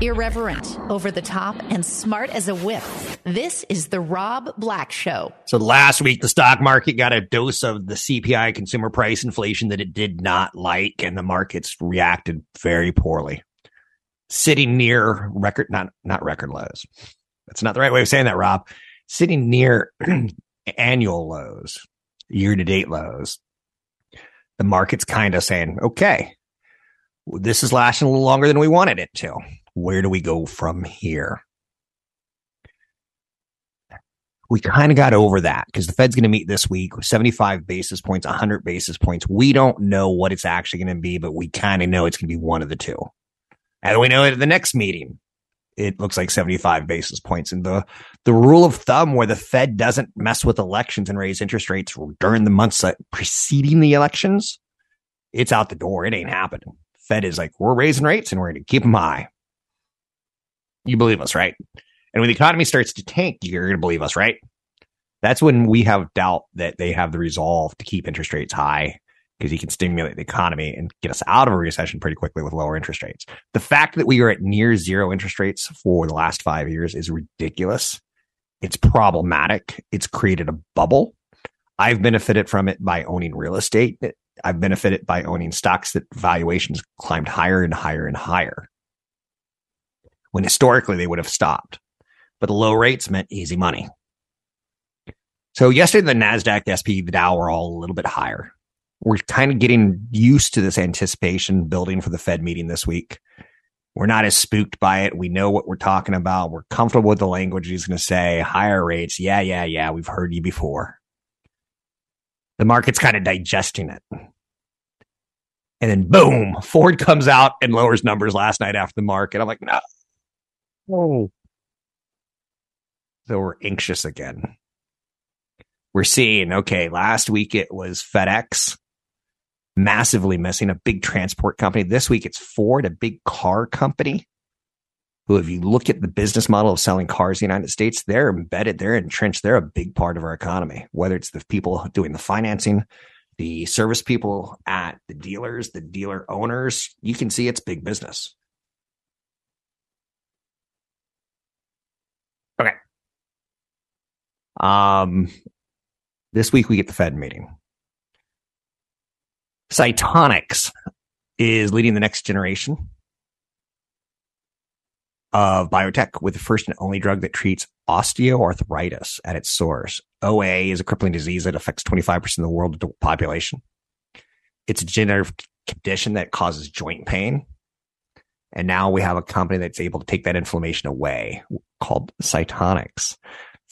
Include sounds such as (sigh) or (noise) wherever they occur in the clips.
Irreverent, over the top, and smart as a whip. This is The Rob Black Show. So last week, the stock market got a dose of the CPI consumer price inflation that it did not like, and the markets reacted very poorly. Sitting near record, not, not record lows. That's not the right way of saying that, Rob. Sitting near (clears throat) annual lows, year to date lows. The market's kind of saying, okay, this is lasting a little longer than we wanted it to. Where do we go from here? We kind of got over that because the Fed's going to meet this week with 75 basis points, 100 basis points. We don't know what it's actually going to be, but we kind of know it's going to be one of the two. And we know at the next meeting, it looks like 75 basis points. And the, the rule of thumb where the Fed doesn't mess with elections and raise interest rates during the months preceding the elections, it's out the door. It ain't happening. Fed is like, we're raising rates and we're going to keep them high. You believe us, right? And when the economy starts to tank, you're going to believe us, right? That's when we have doubt that they have the resolve to keep interest rates high because he can stimulate the economy and get us out of a recession pretty quickly with lower interest rates. The fact that we are at near zero interest rates for the last five years is ridiculous. It's problematic. It's created a bubble. I've benefited from it by owning real estate. I've benefited by owning stocks that valuations climbed higher and higher and higher when historically they would have stopped. But the low rates meant easy money. So yesterday, the NASDAQ, the SP, the Dow were all a little bit higher. We're kind of getting used to this anticipation building for the Fed meeting this week. We're not as spooked by it. We know what we're talking about. We're comfortable with the language he's going to say. Higher rates. Yeah, yeah, yeah. We've heard you before. The market's kind of digesting it. And then boom, Ford comes out and lowers numbers last night after the market. I'm like, no. Oh. So we're anxious again. We're seeing, okay, last week it was FedEx massively missing a big transport company. This week it's Ford, a big car company. Who, if you look at the business model of selling cars in the United States, they're embedded, they're entrenched, they're a big part of our economy. Whether it's the people doing the financing, the service people at the dealers, the dealer owners, you can see it's big business. Okay. Um, this week we get the Fed meeting. Cytokinetics is leading the next generation of biotech with the first and only drug that treats osteoarthritis at its source. OA is a crippling disease that affects 25% of the world population. It's a genetic condition that causes joint pain. And now we have a company that's able to take that inflammation away called Cytokinetics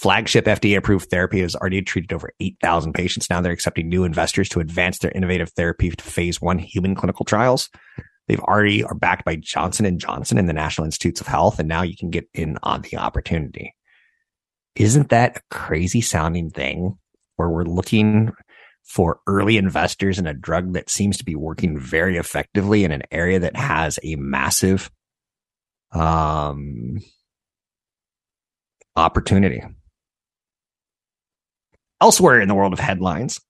flagship FDA approved therapy has already treated over 8,000 patients. Now they're accepting new investors to advance their innovative therapy to phase one human clinical trials. They've already are backed by Johnson and Johnson and the National Institutes of Health. And now you can get in on the opportunity. Isn't that a crazy sounding thing where we're looking for early investors in a drug that seems to be working very effectively in an area that has a massive, um, opportunity. Elsewhere in the world of headlines,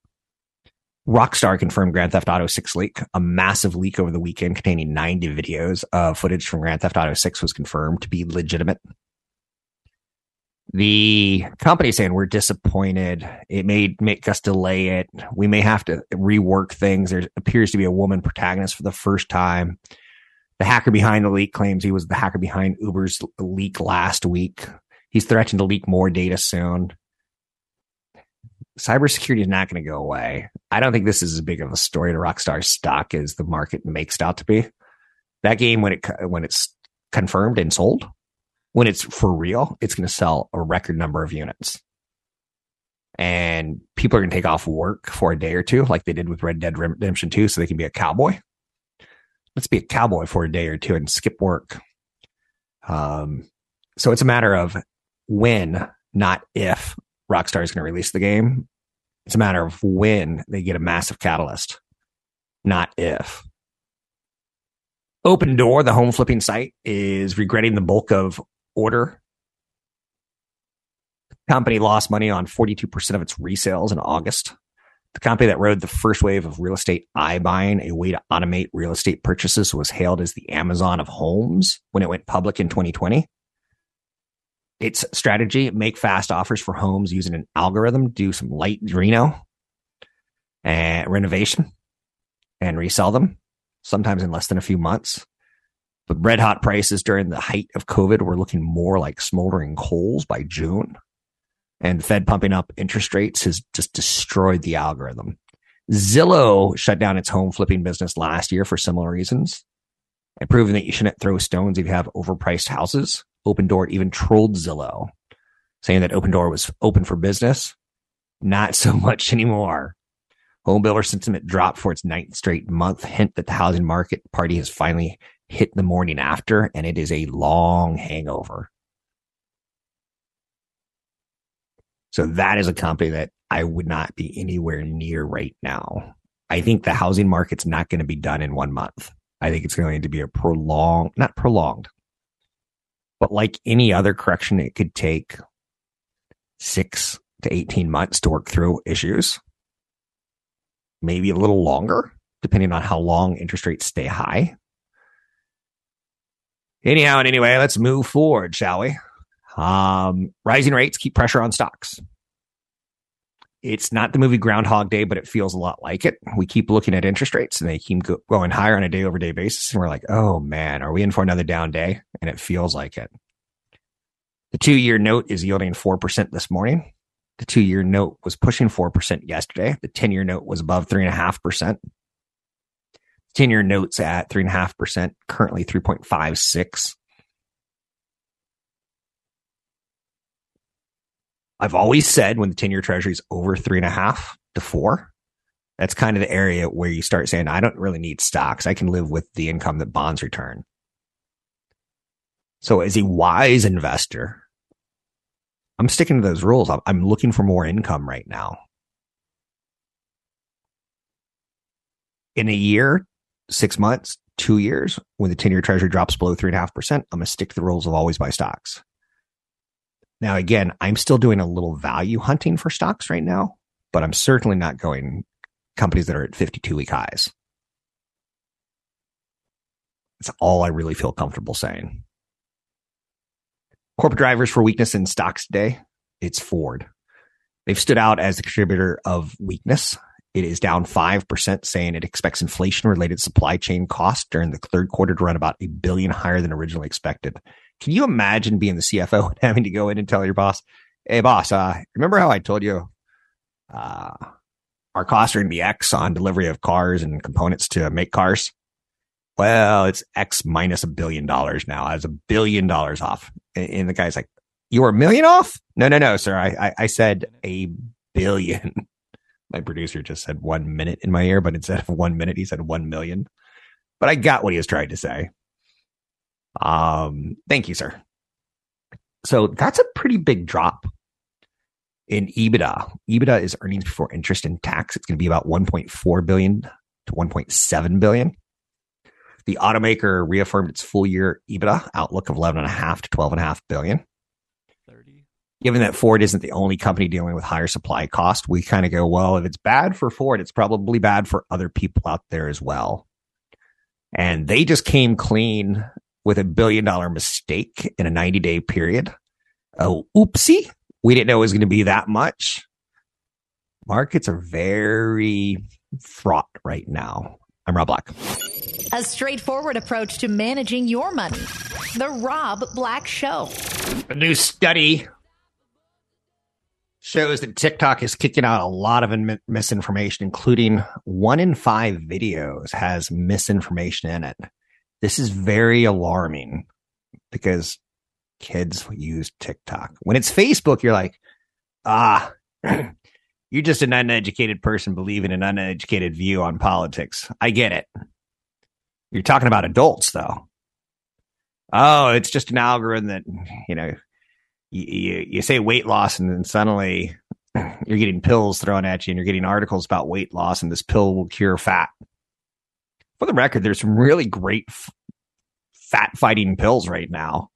Rockstar confirmed Grand Theft Auto 6 leak. A massive leak over the weekend containing 90 videos of footage from Grand Theft Auto 6 was confirmed to be legitimate. The company saying we're disappointed. It may make us delay it. We may have to rework things. There appears to be a woman protagonist for the first time. The hacker behind the leak claims he was the hacker behind Uber's leak last week. He's threatened to leak more data soon cybersecurity is not going to go away. I don't think this is as big of a story to Rockstar stock as the market makes it out to be. That game, when it when it's confirmed and sold, when it's for real, it's going to sell a record number of units. And people are going to take off work for a day or two, like they did with Red Dead Redemption 2, so they can be a cowboy. Let's be a cowboy for a day or two and skip work Um, so it's a matter of when, not if, Rockstar is going to release the game. It's a matter of when they get a massive catalyst, not if. Opendoor, the home flipping site, is regretting the bulk of order. The company lost money on 42% of its resales in August. The company that rode the first wave of real estate iBuying, a way to automate real estate purchases, was hailed as the Amazon of homes when it went public in 2020. Its strategy, make fast offers for homes using an algorithm, do some light reno and renovation and resell them, sometimes in less than a few months. But red hot prices during the height of COVID were looking more like smoldering coals by June and the Fed pumping up interest rates has just destroyed the algorithm. Zillow shut down its home flipping business last year for similar reasons and proving that you shouldn't throw stones if you have overpriced houses. Opendoor even trolled Zillow, saying that Opendoor was open for business. Not so (laughs) much anymore. Home builder sentiment dropped for its ninth straight month, hint that the housing market party has finally hit the morning after, and it is a long hangover. So that is a company that I would not be anywhere near right now. I think the housing market's not going to be done in one month. I think it's going to be a prolonged, not prolonged, but like any other correction, it could take six to 18 months to work through issues. Maybe a little longer, depending on how long interest rates stay high. Anyhow and anyway, let's move forward, shall we? Um, rising rates keep pressure on stocks. It's not the movie Groundhog Day, but it feels a lot like it. We keep looking at interest rates and they keep going higher on a day over day basis. And we're like, oh man, are we in for another down day? And it feels like it. The two year note is yielding 4% this morning. The two year note was pushing 4% yesterday. The 10 year note was above 3.5%. 10 year notes at 3.5%, currently 3.56. I've always said when the 10 year treasury is over three and a half to four, that's kind of the area where you start saying, I don't really need stocks. I can live with the income that bonds return. So as a wise investor, I'm sticking to those rules. I'm looking for more income right now. In a year, six months, two years, when the 10 year treasury drops below three and a half percent, I'm going to stick to the rules of always buy stocks. Now, again, I'm still doing a little value hunting for stocks right now, but I'm certainly not going companies that are at 52 week highs. That's all I really feel comfortable saying. Corporate drivers for weakness in stocks today. It's Ford. They've stood out as the contributor of weakness. It is down 5%, saying it expects inflation related supply chain costs during the third quarter to run about a billion higher than originally expected. Can you imagine being the CFO (laughs) and having to go in and tell your boss, "Hey, boss, uh, remember how I told you uh, our costs are going to be X on delivery of cars and components to make cars? Well, it's X minus a billion dollars now. I was a billion dollars off." And the guy's like, "You were a million off? No, no, no, sir. I, I, I said a billion. (laughs) My producer just said one minute in my ear, but instead of one minute, he said one million. But I got what he was trying to say. Um, thank you, sir. So that's a pretty big drop in EBITDA. EBITDA is earnings before interest and tax. It's going to be about 1.4 billion to 1.7 billion. The automaker reaffirmed its full year EBITDA outlook of 11.5 to 12.5 billion. 30. Given that Ford isn't the only company dealing with higher supply cost, we kind of go, well, if it's bad for Ford, it's probably bad for other people out there as well. And they just came clean with a billion dollar mistake in a 90 day period. Oh, oopsie. We didn't know it was going to be that much. Markets are very fraught right now. I'm Rob Black. A straightforward approach to managing your money. The Rob Black Show. A new study shows that TikTok is kicking out a lot of misinformation, including one in five videos has misinformation in it. This is very alarming because kids use TikTok. When it's Facebook, you're like, ah, (clears throat) you're just an uneducated person believing an uneducated view on politics. I get it. You're talking about adults, though. oh, it's just an algorithm that, you know, you, you, you say weight loss and then suddenly (clears throat) you're getting pills thrown at you and you're getting articles about weight loss and this pill will cure fat. For the record, there's some really great f- fat fighting pills right now.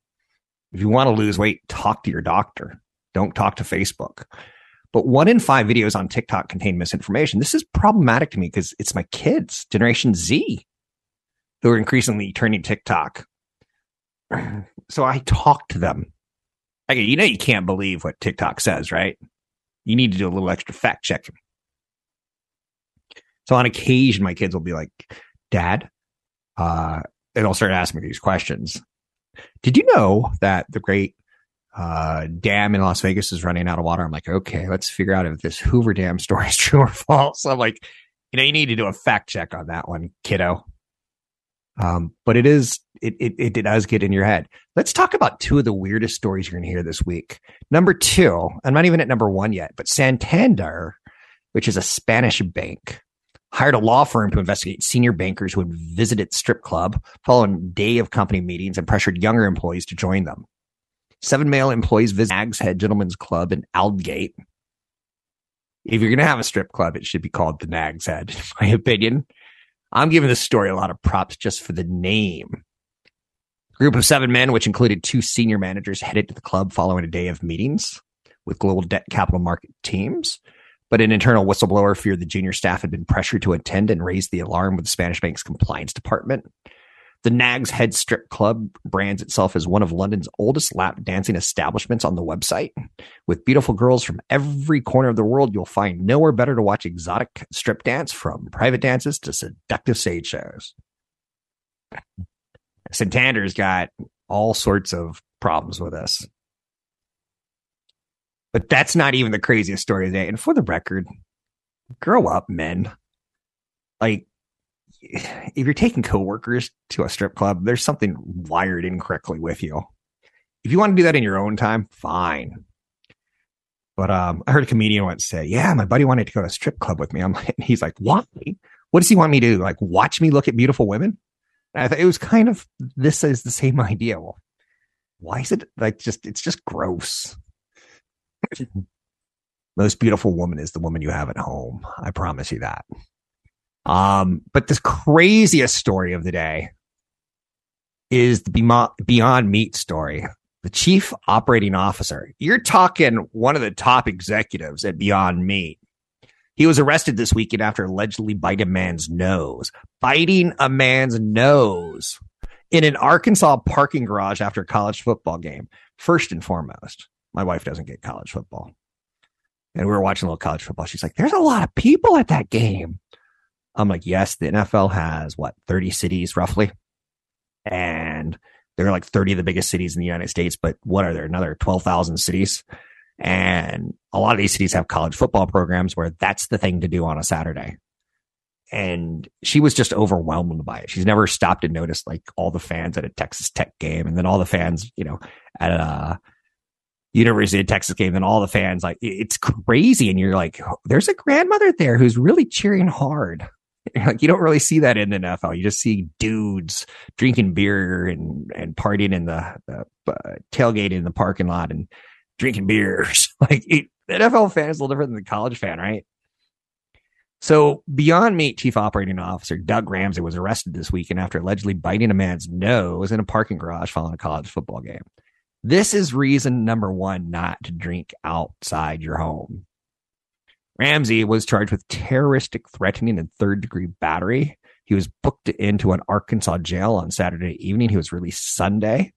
If you want to lose weight, talk to your doctor. Don't talk to Facebook. But one in five videos on TikTok contain misinformation. This is problematic to me because it's my kids, Generation Z, who are increasingly turning TikTok. (clears throat) So I talk to them. Okay, you know you can't believe what TikTok says, right? You need to do a little extra fact checking. So on occasion, my kids will be like, "Dad," uh, and they'll start asking me these questions. Did you know that the great uh, dam in Las Vegas is running out of water? I'm like, okay, let's figure out if this Hoover Dam story is (laughs) true or false. I'm like, you know, you need to do a fact check on that one, kiddo. Um, but it is, it, it, it does get in your head. Let's talk about two of the weirdest stories you're to hear this week. Number two, I'm not even at number one yet, but Santander, which is a Spanish bank, hired a law firm to investigate senior bankers who had visited strip club following day of company meetings and pressured younger employees to join them. Seven male employees visit Nags Head Gentlemen's Club in Aldgate. If you're going to have a strip club, it should be called the Nags Head, in my opinion. I'm giving this story a lot of props just for the name. A group of seven men, which included two senior managers, headed to the club following a day of meetings with global debt capital market teams. But an internal whistleblower feared the junior staff had been pressured to attend and raised the alarm with the Spanish bank's compliance department. The Nag's Head Strip Club brands itself as one of London's oldest lap dancing establishments on the website. With beautiful girls from every corner of the world, you'll find nowhere better to watch exotic strip dance from private dances to seductive stage shows. Santander's got all sorts of problems with this. But that's not even the craziest story of the day. And for the record, grow up, men. Like, if you're taking coworkers to a strip club, there's something wired incorrectly with you. If you want to do that in your own time, fine. But um, I heard a comedian once say, "Yeah, my buddy wanted to go to a strip club with me." I'm like, (laughs) he's like, "Why? What does he want me to do? Like, watch me look at beautiful women?" And I thought it was kind of this is the same (laughs) idea. Well, why is it like just? It's just gross. (laughs) Most beautiful woman is the woman you have at home. I promise you that. Um, but the craziest story of the day is the Beyond Meat story. The chief operating officer. You're talking one of the top executives at Beyond Meat. He was arrested this weekend after allegedly biting a man's nose. Biting a man's nose in an Arkansas parking garage after a college football game. First and foremost, my wife doesn't get college football. And we were watching a little college football. She's like, there's a lot of people at that game. I'm like, yes, the NFL has what, 30 cities roughly? And there are like 30 of the biggest cities in the United States, but what are there? Another 12,000 cities. And a lot of these cities have college football programs where that's the thing to do on a Saturday. And she was just overwhelmed by it. She's never stopped and noticed like all the fans at a Texas Tech game and then all the fans, you know, at a University of Texas game and all the fans like it's crazy. And you're like, there's a grandmother there who's really cheering hard. (laughs) Like you don't really see that in the NFL. You just see dudes drinking beer and and partying in the, the uh, tailgate in the parking lot and drinking beers. (laughs) like it, NFL fan is a little different than the college fan, right? So Beyond Meat Chief Operating Officer Doug Ramsey was arrested this weekend after allegedly biting a man's nose in a parking garage following a college football game. This is reason number one not to drink outside your home. Ramsey was charged with terroristic threatening and third degree battery. He was booked into an Arkansas jail on Saturday evening. He was released Sunday.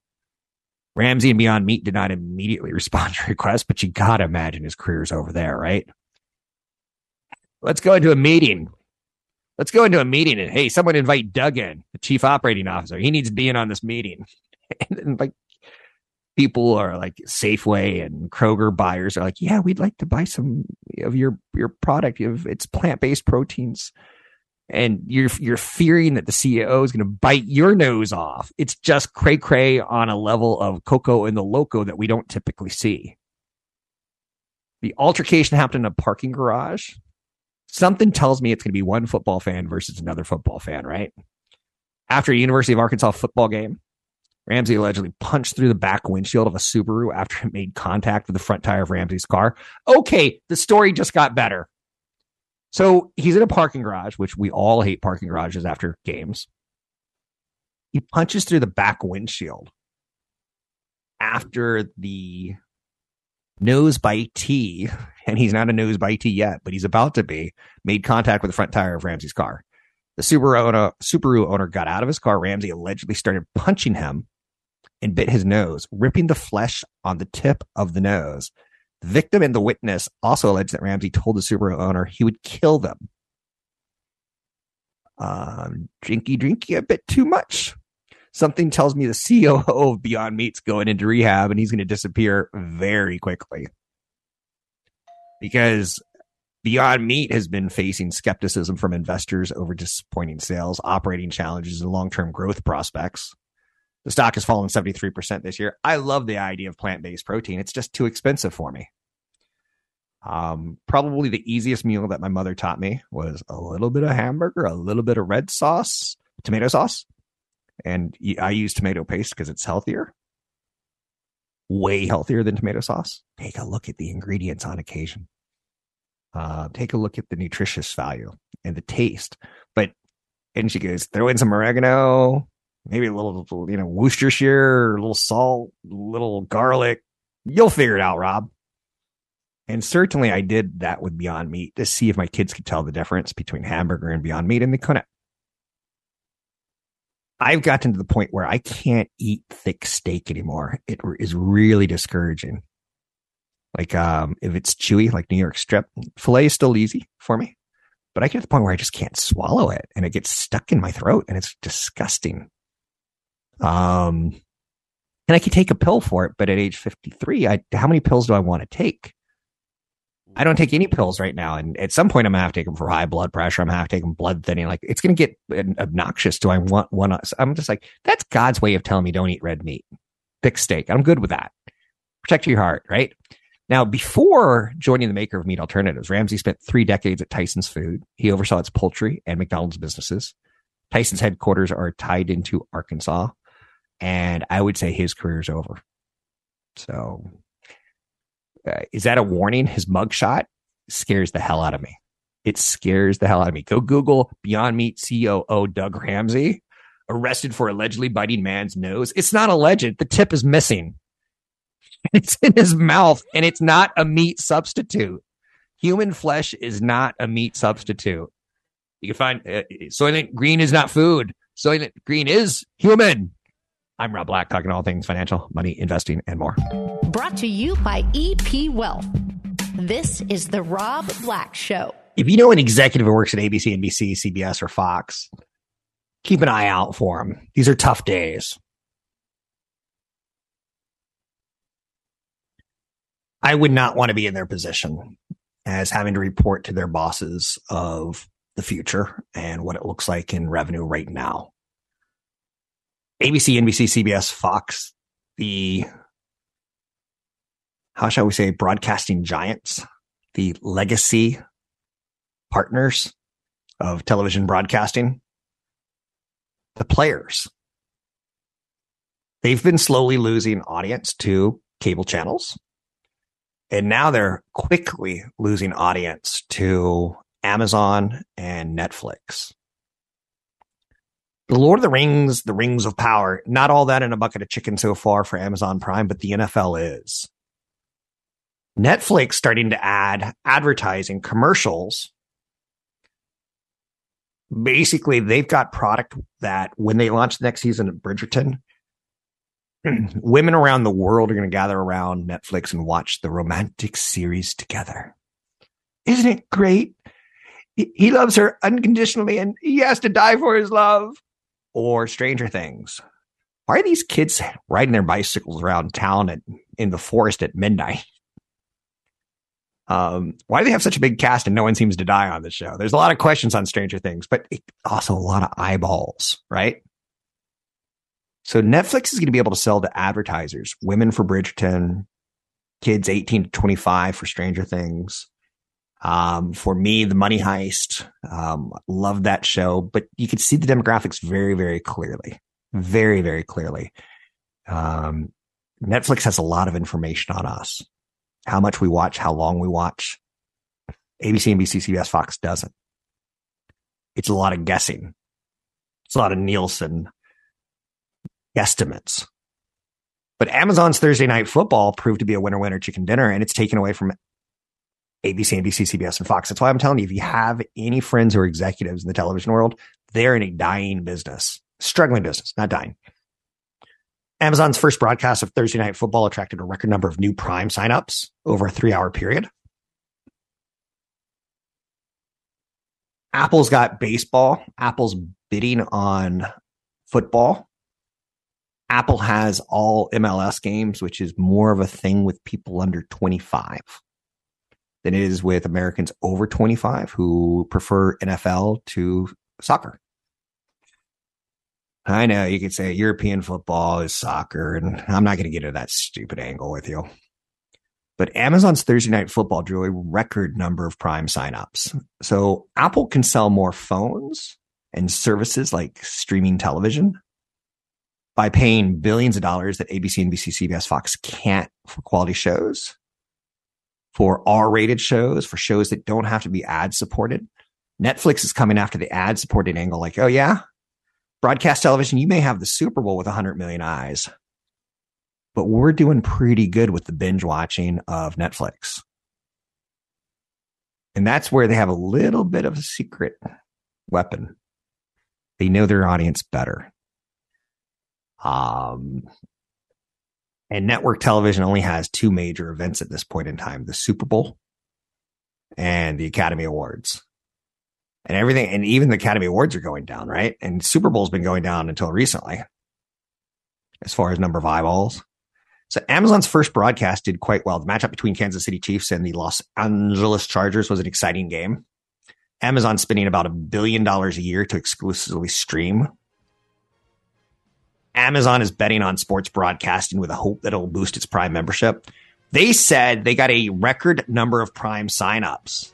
Ramsey and Beyond Meat did not immediately (laughs) respond to requests, but you gotta imagine his career's over there, right? Let's go into a meeting. Let's go into a meeting and hey, someone invite Doug in, the chief operating officer. He needs to be in on this meeting. and, (laughs) and like people are like Safeway and Kroger buyers are like, yeah, we'd like to buy some of your your product. You have, it's plant based proteins, and you're you're fearing that the CEO is going to bite your nose off. It's just cray cray on a level of Coco and the Loco that we don't typically see. The altercation happened in a parking garage. Something tells me it's going to be one football fan versus another football fan, right? After a University of Arkansas football game, Ramsey allegedly punched through the back windshield of a Subaru after it made contact with the front tire of Ramsey's car. Okay, the story just got better. So he's in a parking garage, which we all hate parking garages after games. He punches through the back windshield after the nose bitee, and he's not a nose t yet, but he's about to be, made contact with the front tire of Ramsey's car. The Subaru owner, Subaru owner got out of his car. Ramsey allegedly started punching him and bit his nose, ripping the flesh on the tip of the nose. The victim and the witness also alleged that Ramsey told the Subaru owner he would kill them. Um, drinky, drinky a bit too much. Something tells me the COO of Beyond Meat's going into rehab and he's going to disappear very quickly. Because Beyond Meat has been facing skepticism from investors over disappointing sales, operating challenges, and long term growth prospects. The stock has fallen 73% this year. I love the idea of plant based protein. It's just too expensive for me. Um, probably the easiest meal that my mother taught me was a little bit of hamburger, a little bit of red sauce, tomato sauce, and I use tomato paste because it's healthier, way healthier than tomato sauce. Take a look at the ingredients on occasion. Uh, take a look at the nutritious value and the taste. But and she goes, throw in some oregano, maybe a little, you know, Worcestershire, a little salt, a little garlic. You'll figure it out, Rob. And certainly I did that with Beyond Meat to see if my kids could tell the difference between hamburger and Beyond Meat, and they couldn't. I've gotten to the point where I can't eat thick steak anymore. It is really discouraging. Like, um, if it's chewy, like New York strip, filet is still easy for me, but I get to the point where I just can't swallow it and it gets stuck in my throat and it's disgusting. Um, and I could take a pill for it, but at age 53, I, how many pills do I want to take? I don't take any pills right now. And at some point, I'm going to have to take them for high blood pressure. I'm going to have to take them blood thinning. Like it's going to get obnoxious. Do I want one? I'm just like, that's God's way of telling me don't eat red meat, thick steak. I'm good with that. Protect your heart, right? Now, before joining the maker of meat alternatives, Ramsey spent three decades at Tyson's Food. He oversaw its poultry and McDonald's businesses. Tyson's headquarters are tied into Arkansas, and I would say his career is over. So uh, is that a warning? His mugshot scares the hell out of me. It scares the hell out of me. Go Google Beyond Meat COO Doug Ramsey arrested for allegedly biting man's nose. It's not alleged. The tip is missing. (laughs) It's in his mouth and it's not a meat substitute. Human flesh is not a meat substitute. You can find uh, Soylent Green is not food. Soylent Green is human. I'm Rob Black, talking all things financial, money, investing, and more. Brought to you by EP Wealth. This is the Rob Black Show. If you know an executive who works at ABC, NBC, CBS, or Fox, keep an eye out for them. These are tough days. I would not want to be in their position as having to report to their bosses of the future and what it looks like in revenue right now. ABC, NBC, CBS, Fox, the, how shall we say, broadcasting giants, the legacy partners of television broadcasting, the players. They've been slowly losing audience to cable channels. And now they're quickly losing audience to Amazon and Netflix. The Lord of the Rings, The Rings of Power, not all that in a bucket of chicken so far for Amazon Prime, but the NFL is. Netflix starting to add advertising commercials. Basically, they've got product that when they launch the next season of Bridgerton, (clears throat) women around the world are going to gather around Netflix and watch the romantic series together. Isn't it great? He loves her unconditionally and he has to die for his love or Stranger Things. Why are these kids riding their bicycles around town at, in the forest at midnight? Um, why do they have such a big cast and no one seems to die on the show? There's a lot of questions on Stranger Things, but also a lot of eyeballs, right? So Netflix is going to be able to sell to advertisers, women for Bridgerton, kids 18 to 25 for Stranger Things, um, for me, the money heist, um, love that show, but you could see the demographics very, very clearly, very, very clearly. Um, Netflix has a lot of information on us, how much we watch, how long we watch. ABC, NBC, CBS, Fox doesn't. It's a lot of guessing. It's a lot of Nielsen guesstimates. But Amazon's Thursday night football proved to be a winner winner chicken dinner, and it's taken away from ABC, NBC, CBS, and Fox. That's why I'm telling you, if you have any friends who are executives in the television world, they're in a dying business, struggling business, not dying. Amazon's first broadcast of Thursday Night Football attracted a record number of new Prime signups over a three hour period. Apple's got baseball. Apple's bidding on football. Apple has all MLS games, which is more of a thing with people under 25 than it is with Americans over 25 who prefer NFL to soccer. I know you could say European football is soccer, and I'm not going to get into that stupid angle with you. But Amazon's Thursday night football drew a record number of prime signups. So Apple can sell more phones and services like streaming television by paying billions of dollars that ABC, NBC, CBS, Fox can't for quality shows, for R rated shows, for shows that don't have to be ad supported. Netflix is coming after the ad supported angle, like, oh, yeah, broadcast television, you may have the Super Bowl with 100 million eyes, but we're doing pretty good with the binge watching of Netflix. And that's where they have a little bit of a secret weapon. They know their audience better. Um, and network television only has two major events at this point in time the Super Bowl and the Academy Awards and everything. And even the Academy Awards are going down, right? And Super Bowl's been going down until recently as far as number of eyeballs. So Amazon's first broadcast did quite well. The matchup between Kansas City Chiefs and the Los Angeles Chargers was an exciting game. Amazon spending about a billion dollars a year to exclusively stream. Amazon is betting on sports broadcasting with a hope that it'll boost its Prime membership. They said they got a record number of Prime signups.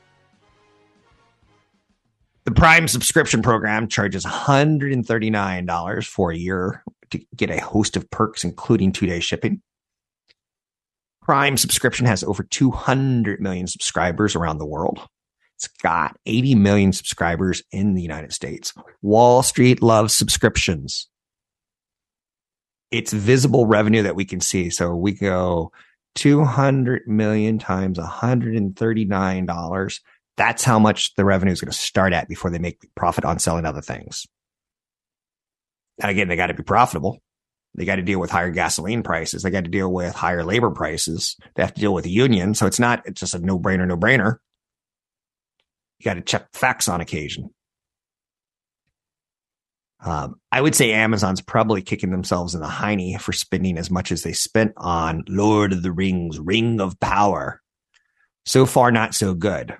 The Prime subscription program charges $139 for a year to get a host of perks, including two day shipping. Prime subscription has over 200 million subscribers around the world. It's got 80 million subscribers in the United States. Wall Street loves subscriptions. It's visible revenue that we can see. So we go 200 million times $139 that's how much the revenue is going to start at before they make profit on selling other things. And again, they got to be profitable. They got to deal with higher gasoline prices. They got to deal with higher labor prices. They have to deal with the union. So it's not, it's just a no brainer, no brainer. You got to check facts on occasion. Um, I would say Amazon's probably kicking themselves in the hiney for spending as much as they spent on Lord of the Rings, Ring of Power. So far, not so good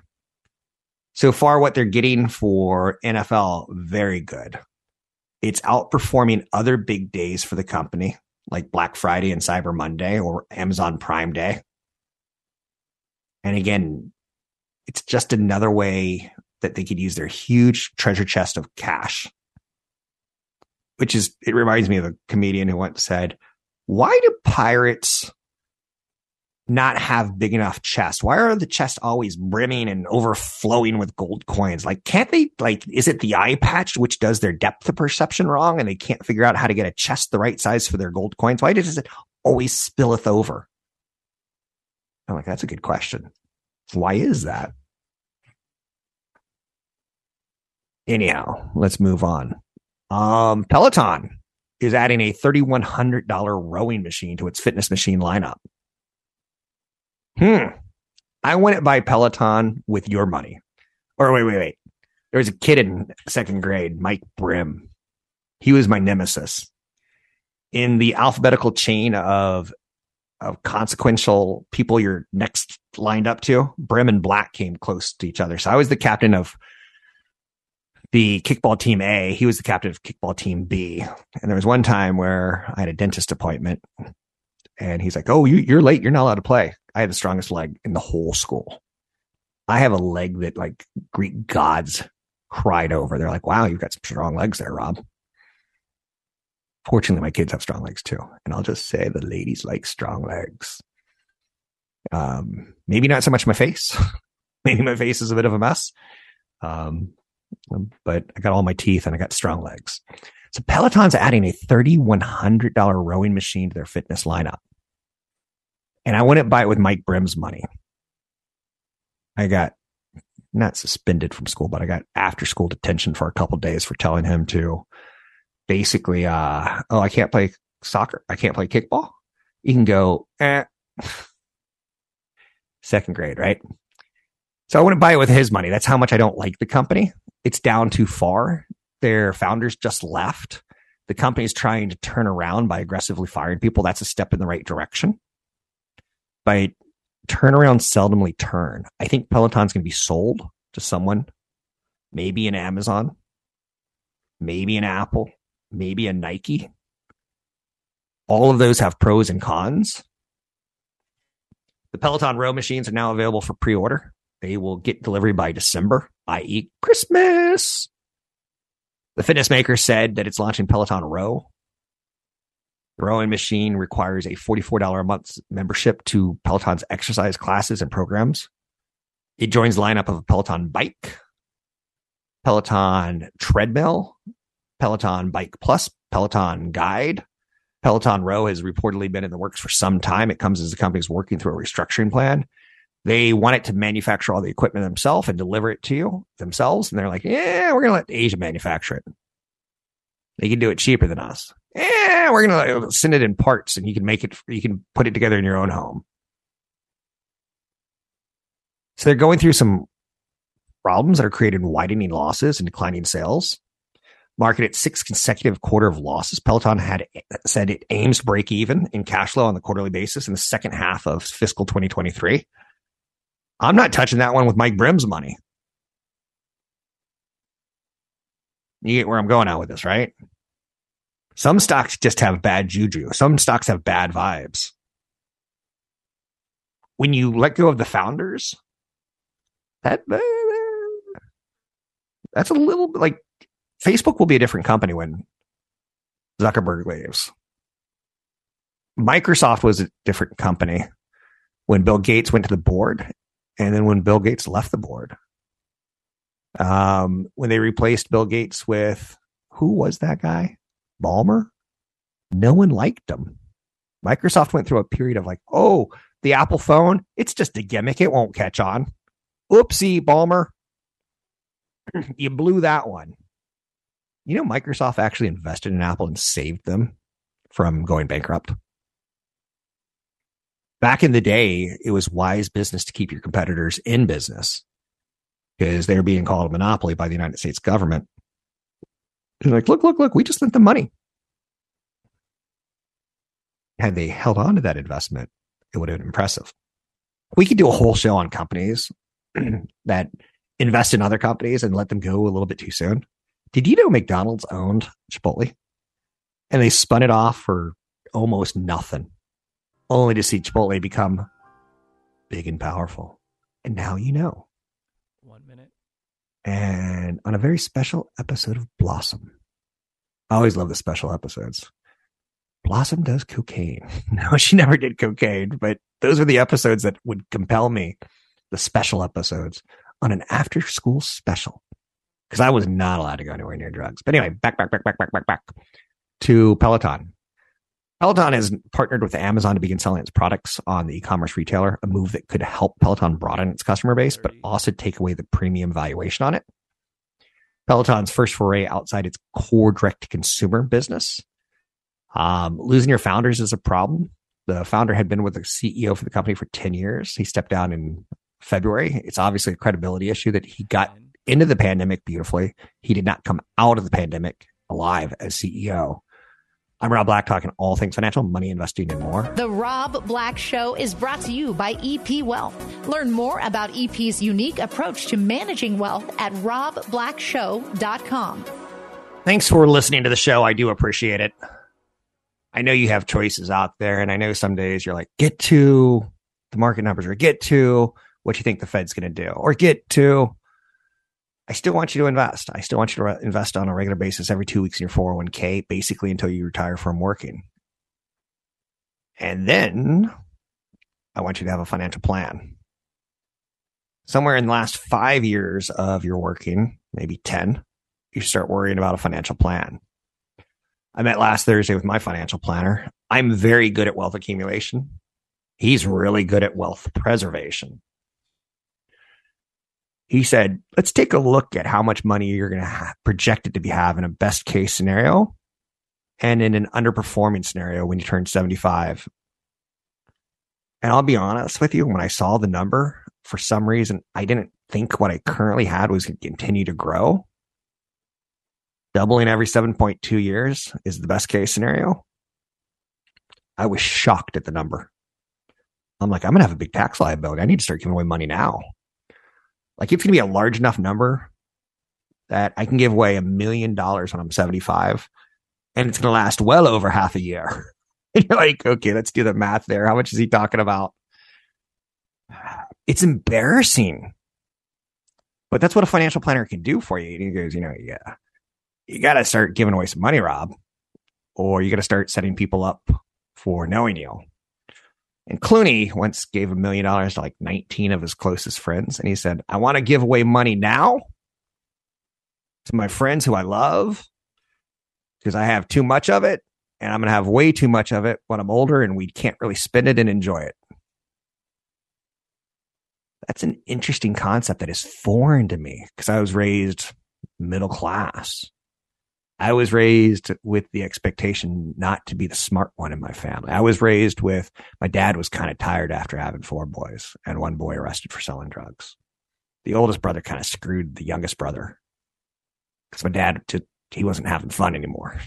so far what they're getting for NFL, very good. It's outperforming other big days for the company, like Black Friday and Cyber Monday or Amazon Prime Day. And again, it's just another way that they could use their huge treasure chest of cash. Which is, it reminds me of a comedian who once said, Why do pirates not have big enough chests? Why are the chests always brimming and overflowing with gold coins? Like, can't they, like, is it the eye patch which does their depth of perception wrong and they can't figure out how to get a chest the right size for their gold coins? Why does it always spilleth over? I'm like, that's a good question. Why is that? Anyhow, let's move on. Um, Peloton is adding a $3,100 rowing machine to its fitness machine lineup. Hmm. I went by Peloton with your money. Or wait, wait, wait. There was a kid in second grade, Mike Brim. He was my nemesis. In the alphabetical chain of of consequential people you're next lined up to, Brim and Black came close to each other. So I was the captain of the kickball team A. He was the captain of kickball team B. And there was one time where I had a dentist appointment and he's like, Oh, you, you're late. You're not allowed to play. I had the strongest leg in the whole school. I have a leg that like Greek gods cried over. They're like, wow, you've got some strong legs there, Rob. Fortunately, my kids have strong legs too. And I'll just say the ladies like strong legs. Um, maybe not so much my face. (laughs) maybe my face is a bit of a mess. Um, but I got all my teeth and I got strong legs. So Peloton's adding a $3,100 rowing machine to their fitness lineup. And I wouldn't buy it with Mike Brim's money. I got not suspended from school, but I got after school detention for a couple days for telling him to basically, uh, oh, I can't play soccer. I can't play kickball. You can go, eh. Second grade, right? So I wouldn't buy it with his money. That's how much I don't like the company. It's down too far. Their founders just left. The company is trying to turn around by aggressively firing people. That's a step in the right direction. By turnaround seldomly turn. I think Peloton's going to be sold to someone, maybe an Amazon, maybe an Apple, maybe a Nike. All of those have pros and cons. The Peloton row machines are now available for pre order. They will get delivery by December, i.e., Christmas. The fitness maker said that it's launching Peloton Row. The rowing machine requires a $44 a month membership to Peloton's exercise classes and programs. It joins lineup of a Peloton bike, Peloton treadmill, Peloton bike plus, Peloton guide. Peloton Row has reportedly been in the works for some time. It comes as the company's working through a restructuring plan. They want it to manufacture all the equipment themselves and deliver it to you themselves. And they're like, yeah, we're going to let Asia manufacture it. They can do it cheaper than us. Yeah, we're going to uh, send it in parts and you can make it, you can put it together in your own home. So they're going through some problems that are creating widening losses and declining sales. Market at six consecutive quarter of losses. Peloton had said it aims to break even in cash flow on the quarterly basis in the second half of fiscal 2023. I'm not touching that one with Mike Brim's money. You get where I'm going out with this, right? Some stocks just have bad juju. Some stocks have bad vibes. When you let go of the founders, that that's a little bit like Facebook will be a different company when Zuckerberg leaves. Microsoft was a different company when Bill Gates went to the board and then when Bill Gates left the board, um, when they replaced Bill Gates with who was that guy? Ballmer? No one liked him. Microsoft went through a period of like, oh, the Apple phone, it's just a gimmick. It won't catch on. Oopsie, Ballmer. (clears throat) you blew that one. You know, Microsoft actually invested in Apple and saved them from going bankrupt back in the day, it was wise business to keep your competitors in business because they're being called a monopoly by the United States government. They're like, look, look, look, we just lent them money. Had they held on to that investment, it would have been impressive. We could do a whole show on companies (clears throat) that invest in other companies and let them go a little bit too soon. Did you know McDonald's owned Chipotle? And they spun it off for almost nothing only to see Chipotle become big and powerful. And now you know. One minute. And on a very special episode of Blossom, I always love the special episodes. Blossom does cocaine. (laughs) No, she never did cocaine, but those are the episodes that would compel me, the special episodes on an after school special. Because I was not allowed to go anywhere near drugs. But anyway, back, back, back, back, back, back, back to Peloton. Peloton has partnered with Amazon to begin selling its products on the e-commerce retailer, a move that could help Peloton broaden its customer base, but also take away the premium valuation on it. Peloton's first foray outside its core direct to consumer business. Um, losing your founders is a problem. The founder had been with the CEO for the company for 10 years. He stepped down in February. It's obviously a credibility issue that he got into the pandemic beautifully. He did not come out of the pandemic alive as CEO. I'm Rob Black, talking all things financial, money, investing, and more. The Rob Black Show is brought to you by EP Wealth. Learn more about EP's unique approach to managing wealth at robblackshow.com. Thanks for listening to the show. I do appreciate it. I know you have choices out there, and I know some days you're like, get to the market numbers or get to what you think the Fed's going to do or get to I still want you to invest. I still want you to re- invest on a regular basis every two weeks in your 401k, basically until you retire from working. And then I want you to have a financial plan. Somewhere in the last five years of your working, maybe 10, you start worrying about a financial plan. I met last Thursday with my financial planner. I'm very good at wealth accumulation. He's really good at wealth preservation he said, let's take a look at how much money you're going to have projected to be having a best case scenario and in an underperforming scenario when you turn 75. And I'll be honest with you, when I saw the number, for some reason, I didn't think what I currently had was going to continue to grow. Doubling every 7.2 years is the best case scenario. I was shocked at the number. I'm like, I'm going to have a big tax liability. I need to start giving away money now. Like it's going to be a large enough number that I can give away a million dollars when I'm 75 and it's going to last well over half a year. (laughs) you're like, okay, let's do the math there. How much is he talking about? It's embarrassing. But that's what a financial planner can do for you. he goes, you know, yeah, you got to start giving away some money, Rob, or you got to start setting people up for knowing you. And Clooney once gave a million dollars to like 19 of his closest friends. And he said, I want to give away money now to my friends who I love because I have too much of it and I'm going to have way too much of it when I'm older and we can't really spend it and enjoy it. That's an interesting concept that is foreign to me because I was raised middle class. I was raised with the expectation not to be the smart one in my family. I was raised with my dad was kind of tired after having four boys and one boy arrested for selling drugs. The oldest brother kind of screwed the youngest brother because my dad he wasn't having fun anymore.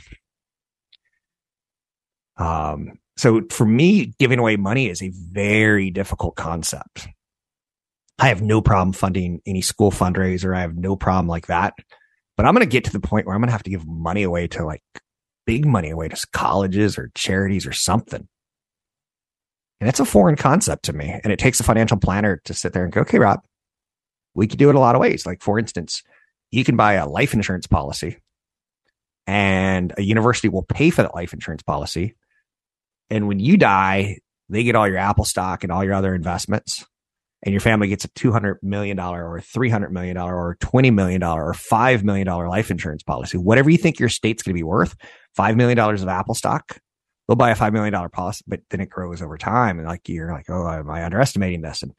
Um, so for me, giving away money is a very difficult concept. I have no problem funding any school fundraiser. I have no problem like that. But I'm going to get to the point where I'm going to have to give money away to like big money away to colleges or charities or something. And that's a foreign concept to me. And it takes a financial planner to sit there and go, okay, Rob, we could do it a lot of ways. Like, for instance, you can buy a life insurance policy and a university will pay for that life insurance policy. And when you die, they get all your Apple stock and all your other investments and your family gets a $200 million or $300 million or $20 million or $5 million life insurance policy, whatever you think your state's going to be worth, $5 million of Apple stock, they'll buy a $5 million policy, but then it grows over time. And like, you're like, oh, am I underestimating this? And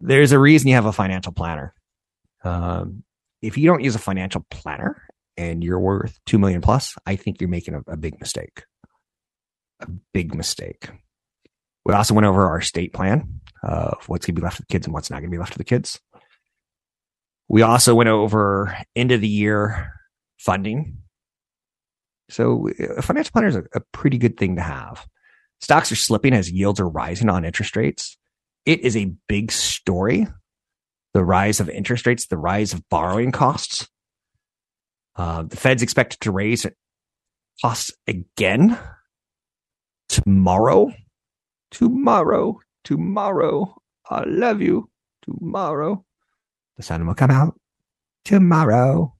there's a reason you have a financial planner. Um, if you don't use a financial planner and you're worth 2 million plus, I think you're making a, a big mistake. A big mistake. We also went over our state plan of what's going to be left to the kids and what's not going to be left to the kids. We also went over end of the year funding. So a financial planner is a, a pretty good thing to have. Stocks are slipping as yields are rising on interest rates. It is a big story. The rise of interest rates, the rise of borrowing costs. Uh, the Fed's expected to raise costs again tomorrow tomorrow, tomorrow, I love you, tomorrow. The sun will come out tomorrow.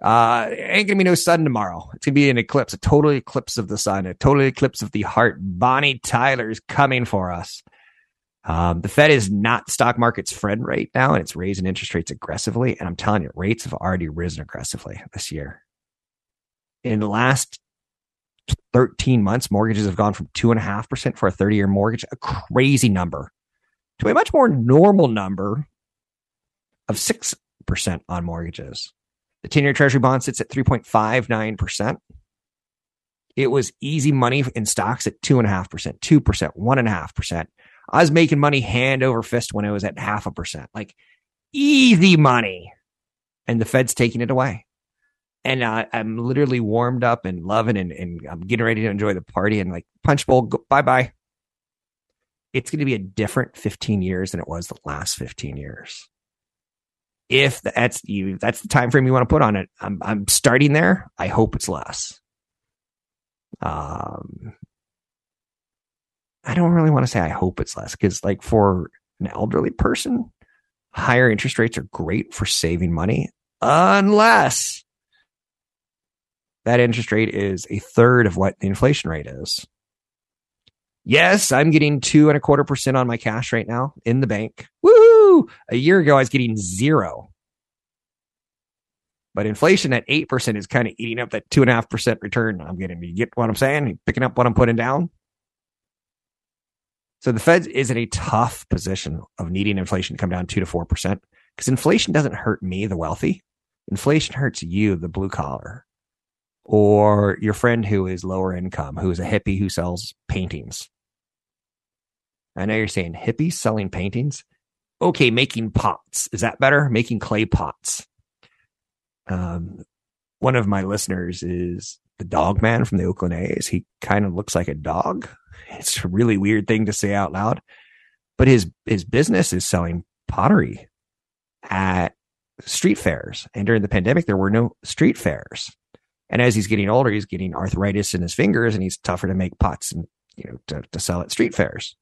Uh, ain't gonna be no sun tomorrow. It's gonna be an eclipse, a total eclipse of the sun, a total eclipse of the heart. Bonnie Tyler's coming for us. Um, the Fed is not the stock market's friend right now, and it's raising interest rates aggressively. And I'm telling you, rates have already risen aggressively this year. In the last 13 months, mortgages have gone from 2.5% for a 30 year mortgage, a crazy number, to a much more normal number of 6% on mortgages. The 10 year treasury bond sits at 3.59%. It was easy money in stocks at 2.5%, 2%, 1.5%. I was making money hand over fist when it was at half a percent, like easy money. And the Fed's taking it away and uh, I'm literally warmed up and loving and, and I'm getting ready to enjoy the party and like punch bowl, bye bye. It's going to be a different 15 years than it was the last 15 years. If that's you, that's the time frame you want to put on it. I'm, I'm starting there. I hope it's less. Um, I don't really want to say I hope it's less because like for an elderly person, higher interest rates are great for saving money unless that interest rate is a third of what the inflation rate is. Yes, I'm getting two and a quarter percent on my cash right now in the bank. Woo! A year ago, I was getting zero. But inflation at 8% is kind of eating up that two and a half percent return I'm getting. You get what I'm saying? You picking up what I'm putting down? So the Fed is in a tough position of needing inflation to come down two to 4% because inflation doesn't hurt me, the wealthy. Inflation hurts you, the blue collar or your friend who is lower income, who is a hippie who sells paintings. I know you're saying hippies selling paintings. Okay, making pots. Is that better? Making clay pots. Um, one of my listeners is the dog man from the Oakland A's. He kind of looks like a dog. (laughs) It's a really weird thing to say out loud, but his, his business is selling pottery at street fairs. And during the pandemic, there were no street fairs. And as he's getting older, he's getting arthritis in his fingers and he's tougher to make pots and, you know, to, to sell at street fairs.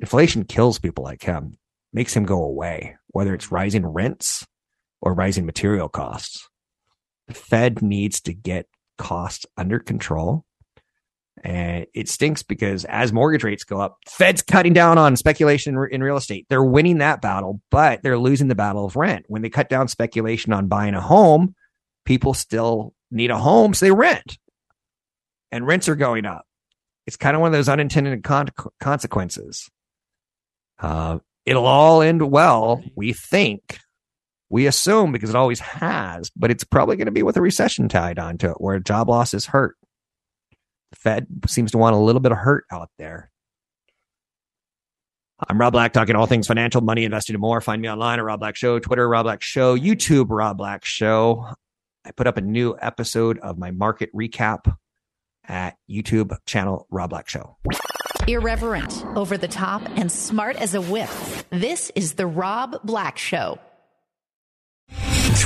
Inflation kills people like him, makes him go away, whether it's rising rents or rising material costs. The Fed needs to get costs under control. And it stinks because as mortgage rates go up, Fed's cutting down on speculation in real estate. They're winning that battle, but they're losing the battle of rent. When they cut down speculation on buying a home, people still need a home, so they rent. And rents are going up. It's kind of one of those unintended con- consequences. Uh, it'll all end well, we think. We assume because it always has, but it's probably going to be with a recession tied onto it where job losses hurt. The Fed seems to want a little bit of hurt out there. I'm Rob Black, talking all things financial, money, investing, and more. Find me online at Rob Black Show, Twitter, Rob Black Show, YouTube, Rob Black Show. I put up a new episode of my market recap at YouTube channel Rob Black Show. Irreverent, over the top, and smart as a whip. This is the Rob Black Show.